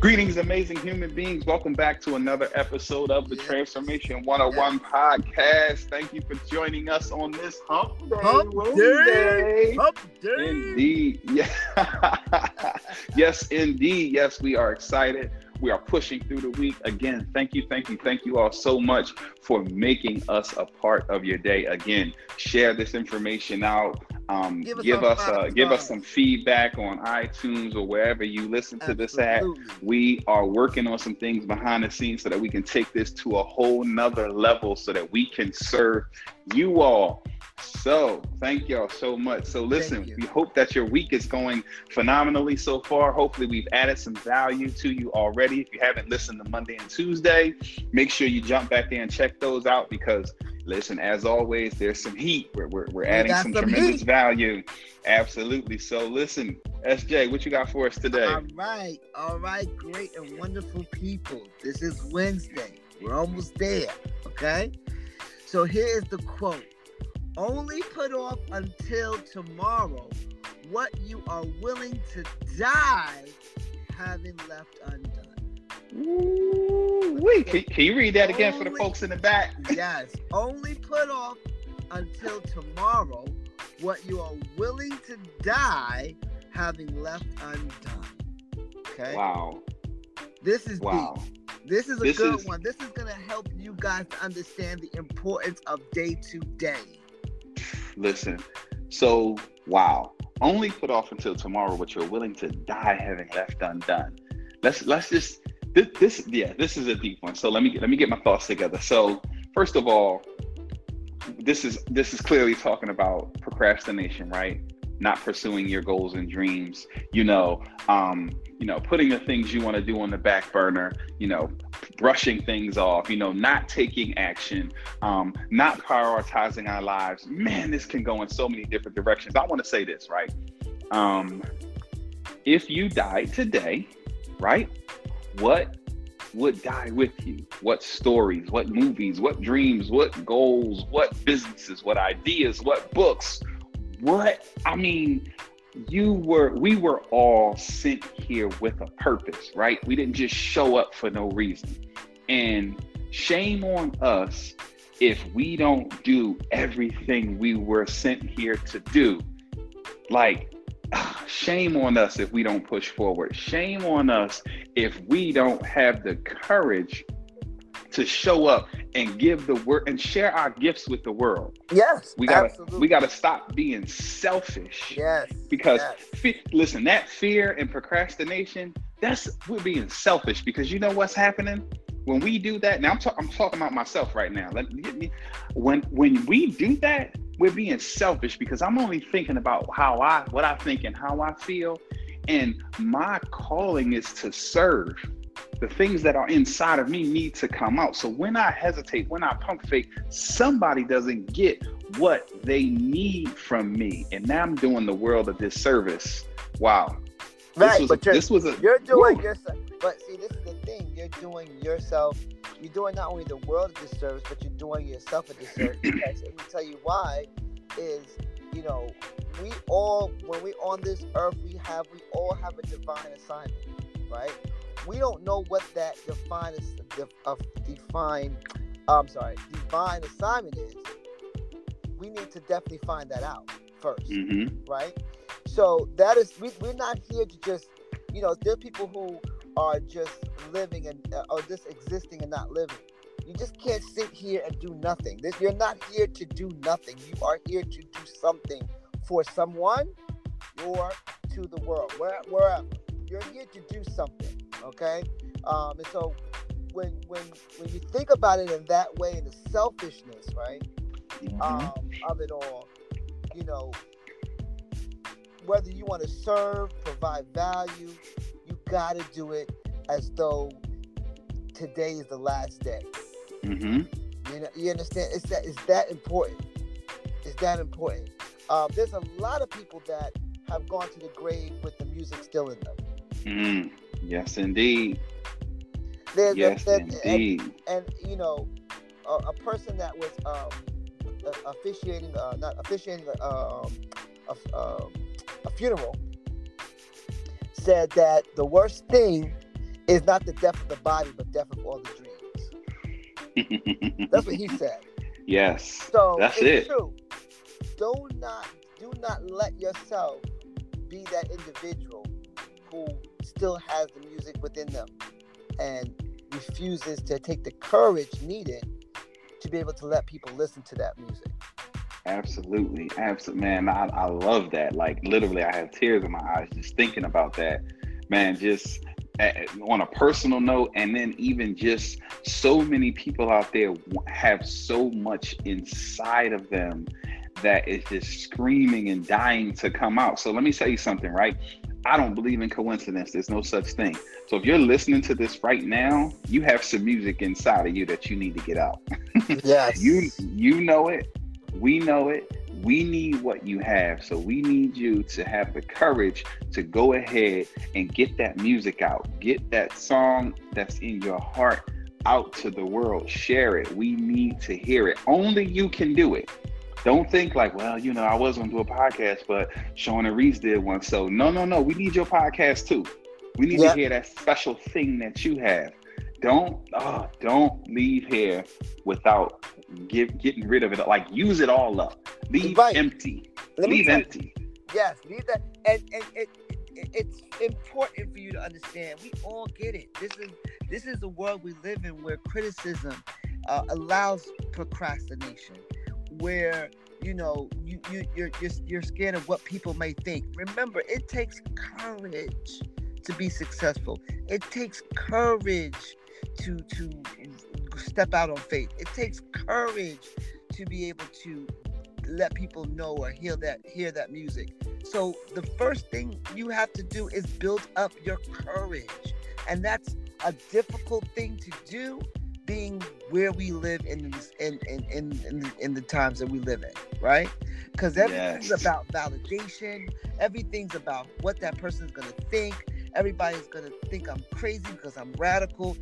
Greetings, amazing human beings. Welcome back to another episode of the yes. Transformation 101 yes. podcast. Thank you for joining us on this hump day. Hump day. Hump day. Indeed. Yeah. yes, indeed. Yes, we are excited. We are pushing through the week. Again, thank you, thank you, thank you all so much for making us a part of your day. Again, share this information out. Um, give us give us, uh, give us some feedback on iTunes or wherever you listen to Absolutely. this at. We are working on some things behind the scenes so that we can take this to a whole nother level so that we can serve you all so, thank y'all so much. So, listen, we hope that your week is going phenomenally so far. Hopefully, we've added some value to you already. If you haven't listened to Monday and Tuesday, make sure you jump back there and check those out because, listen, as always, there's some heat. We're, we're, we're adding some, some tremendous value. Absolutely. So, listen, SJ, what you got for us today? All right. All right. Great and wonderful people. This is Wednesday. We're almost there. Okay. So, here is the quote only put off until tomorrow what you are willing to die having left undone. Ooh, wait, can, can, you read that again only, for the folks in the back? yes. Only put off until tomorrow what you are willing to die having left undone. Okay. Wow. This is wow. Deep. This is a this good is... one. This is going to help you guys to understand the importance of day to day. Listen, so wow, only put off until tomorrow what you're willing to die having left undone. Let's let's just this, this yeah, this is a deep one. So let me let me get my thoughts together. So first of all, this is this is clearly talking about procrastination, right? Not pursuing your goals and dreams. You know, um, you know, putting the things you want to do on the back burner, you know, brushing things off, you know, not taking action, um, not prioritizing our lives. Man, this can go in so many different directions. I want to say this, right? Um, if you died today, right, what would die with you? What stories, what movies, what dreams, what goals, what businesses, what ideas, what books, what, I mean, you were we were all sent here with a purpose right? We didn't just show up for no reason. And shame on us if we don't do everything we were sent here to do. Like shame on us if we don't push forward. Shame on us if we don't have the courage to show up and give the word and share our gifts with the world. Yes, we gotta absolutely. we gotta stop being selfish. Yes, because yes. Fe- listen, that fear and procrastination, that's we're being selfish because you know what's happening when we do that. Now I'm, ta- I'm talking about myself right now. Let me, me when when we do that, we're being selfish because I'm only thinking about how I what I think and how I feel, and my calling is to serve the things that are inside of me need to come out. So when I hesitate, when I pump fake, somebody doesn't get what they need from me. And now I'm doing the world a disservice. Wow. Right, but a, this was a you're doing yourself. But see, this is the thing. You're doing yourself. You're doing not only the world a disservice, but you're doing yourself a disservice. because let me tell you why. Is you know we all when we on this earth we have we all have a divine assignment, right? we don't know what that define uh, define I'm sorry divine assignment is. We need to definitely find that out 1st mm-hmm. right? So that is we, we're not here to just you know there are people who are just living and uh, or just existing and not living. You just can't sit here and do nothing. This, you're not here to do nothing. You are here to do something for someone or to the world, where, wherever. You're here to do something okay um, and so when when when you think about it in that way in the selfishness right mm-hmm. um, of it all you know whether you want to serve provide value you got to do it as though today is the last day mm-hmm. you know you understand it's that it's that important it's that important um, there's a lot of people that have gone to the grave with the music still in them mm. Yes, indeed. There's yes, indeed. And, and, you know, a, a, person that was um, officiating, uh, not officiating um, a, um, a funeral, said that the worst thing is not the death of the body, but death of all the dreams. That's what he said. Yes. So that's it's it. true. Do not do not let yourself be that individual who still has the music within them and refuses to take the courage needed to be able to let people listen to that music. Absolutely, absolutely, man. I, I love that. Like literally, I have tears in my eyes just thinking about that, man. Just on a personal note, and then even just so many people out there have so much inside of them that is just screaming and dying to come out. So let me tell you something, right? I don't believe in coincidence. There's no such thing. So if you're listening to this right now, you have some music inside of you that you need to get out. Yes. you you know it. We know it. We need what you have. So we need you to have the courage to go ahead and get that music out. Get that song that's in your heart out to the world. Share it. We need to hear it. Only you can do it. Don't think like, well, you know, I was gonna do a podcast, but Sean and Reece did one. So no, no, no. We need your podcast too. We need to hear that special thing that you have. Don't oh, don't leave here without give, getting rid of it. Like use it all up. Leave Right. empty. Let me leave tell you- empty. Yes, leave that. And and it, it it's important for you to understand. We all get it. This is this is the world we live in, where criticism uh, allows procrastination, where you know you you you're, you're you're scared of what people may think. Remember, it takes courage to be successful. It takes courage to to step out on faith. It takes courage to be able to let people know or hear that hear that music. So the first thing you have to do is build up your courage. And that's a difficult thing to do being where we live in this in in in, in, the, in the times that we live in, right? Because everything's Yes. about validation, everything's about what that person's gonna think. Everybody's gonna think I'm crazy because I'm radical.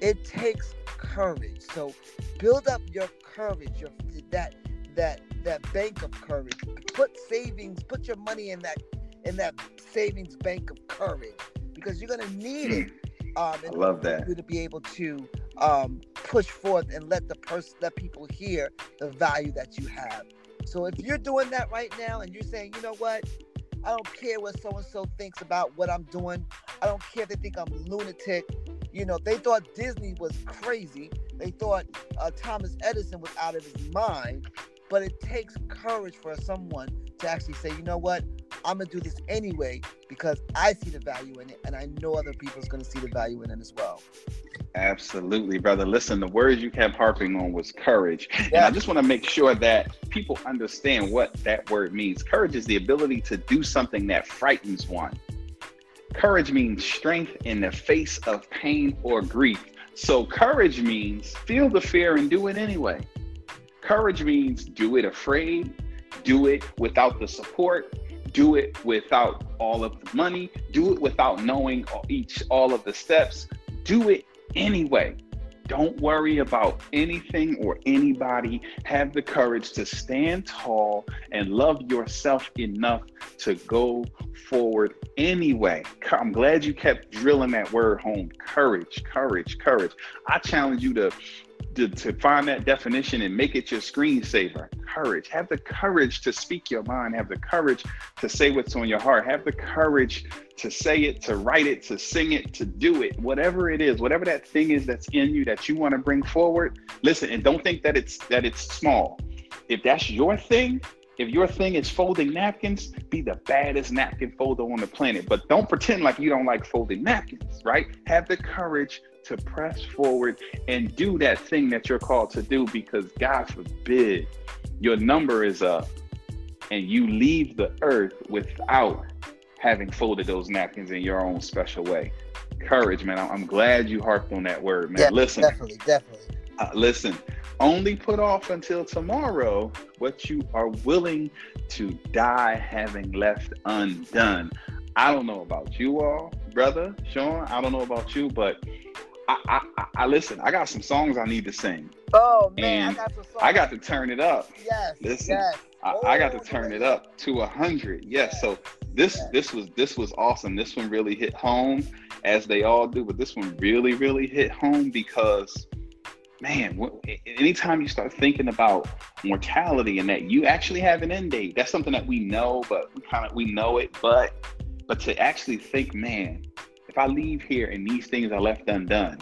It takes courage. So build up your courage, your that that that bank of courage. Put savings, put your money in that in that savings bank of courage because you're gonna need it. Um, I love for that. You to be able to um, push forth and let the person, let people hear the value that you have. So if you're doing that right now and you're saying, you know what, I don't care what so and so thinks about what I'm doing. I don't care if they think I'm lunatic. You know, they thought Disney was crazy. They thought uh, Thomas Edison was out of his mind. But it takes courage for someone to actually say, you know what, I'm gonna do this anyway because I see the value in it, and I know other people's gonna see the value in it as well. Absolutely, brother. Listen, the words you kept harping on was courage. And I just want to make sure that people understand what that word means. Courage is the ability to do something that frightens one. Courage means strength in the face of pain or grief. So, courage means feel the fear and do it anyway. Courage means do it afraid, do it without the support, do it without all of the money, do it without knowing all- each all of the steps, do it anyway. Don't worry about anything or anybody. Have the courage to stand tall and love yourself enough to go forward anyway. I'm glad you kept drilling that word home. Courage, courage, courage. I challenge you to to, to find that definition and make it your screensaver. Courage. Have the courage to speak your mind. Have the courage to say what's on your heart. Have the courage to say it, to write it, to sing it, to do it. Whatever it is, whatever that thing is that's in you that you want to bring forward. Listen, and don't think that it's that it's small. If that's your thing, if your thing is folding napkins, be the baddest napkin folder on the planet. But don't pretend like you don't like folding napkins, right? Have the courage to press forward and do that thing that you're called to do because God forbid your number is up and you leave the earth without having folded those napkins in your own special way. Courage, man. I'm glad you harped on that word, man. Listen, Definitely, definitely. uh, listen, only put off until tomorrow what you are willing to die having left undone. I don't know about you all, brother Sean. I don't know about you, but I, I, I listen. I got some songs I need to sing. Oh man, And I got. I got to turn it up. yes, listen, yes. I, I oh, got to Oh, turn it up to a hundred. Yes. So this Yeah. this was this was awesome. This one really hit home, as they all do. But this one really really hit home because, man, anytime you start thinking about mortality and that you actually have an end date, that's something that we know, but we kind of we know it, but but to actually think, man, if I leave here and these things are left undone,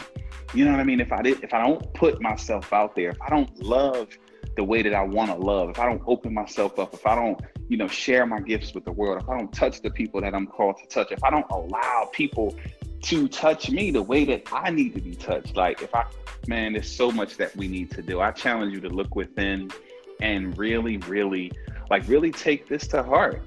you know what I mean? If I did, if I don't put myself out there, if I don't love the way that I want to love, if I don't open myself up, if I don't, you know, share my gifts with the world, if I don't touch the people that I'm called to touch, if I don't allow people to touch me the way that I need to be touched, like if I, man, there's so much that we need to do. I challenge you to look within and really, really, like, really take this to heart.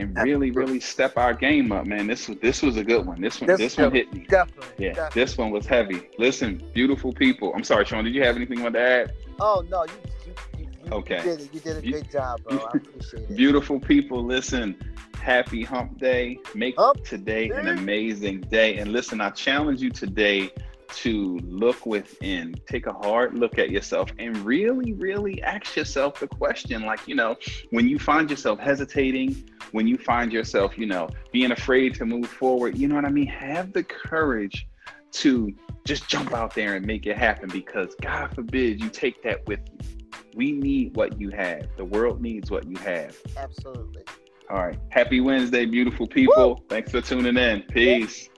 And really, really step our game up, man. This was this was a good one. This one, This- this one hit me. Definitely. Yeah, definitely. this one was heavy. Listen, beautiful people. I'm sorry, Sean. Did you have anything you want to add? Oh no, you you, you, you Okay. you did it. You did a great job, bro. I appreciate it. Beautiful people. Listen, happy hump day. Make Hump today an amazing day. And listen, I challenge you today to look within, take a hard look at yourself, and really, really ask yourself the question like, you know, when you find yourself hesitating, when you find yourself, you know, being afraid to move forward, you know what I mean? Have the courage to just jump out there and make it happen because God forbid you take that with you. We need what you have. The world needs what you have. Absolutely. All right. Happy Wednesday, beautiful people. Thanks for tuning in. Peace.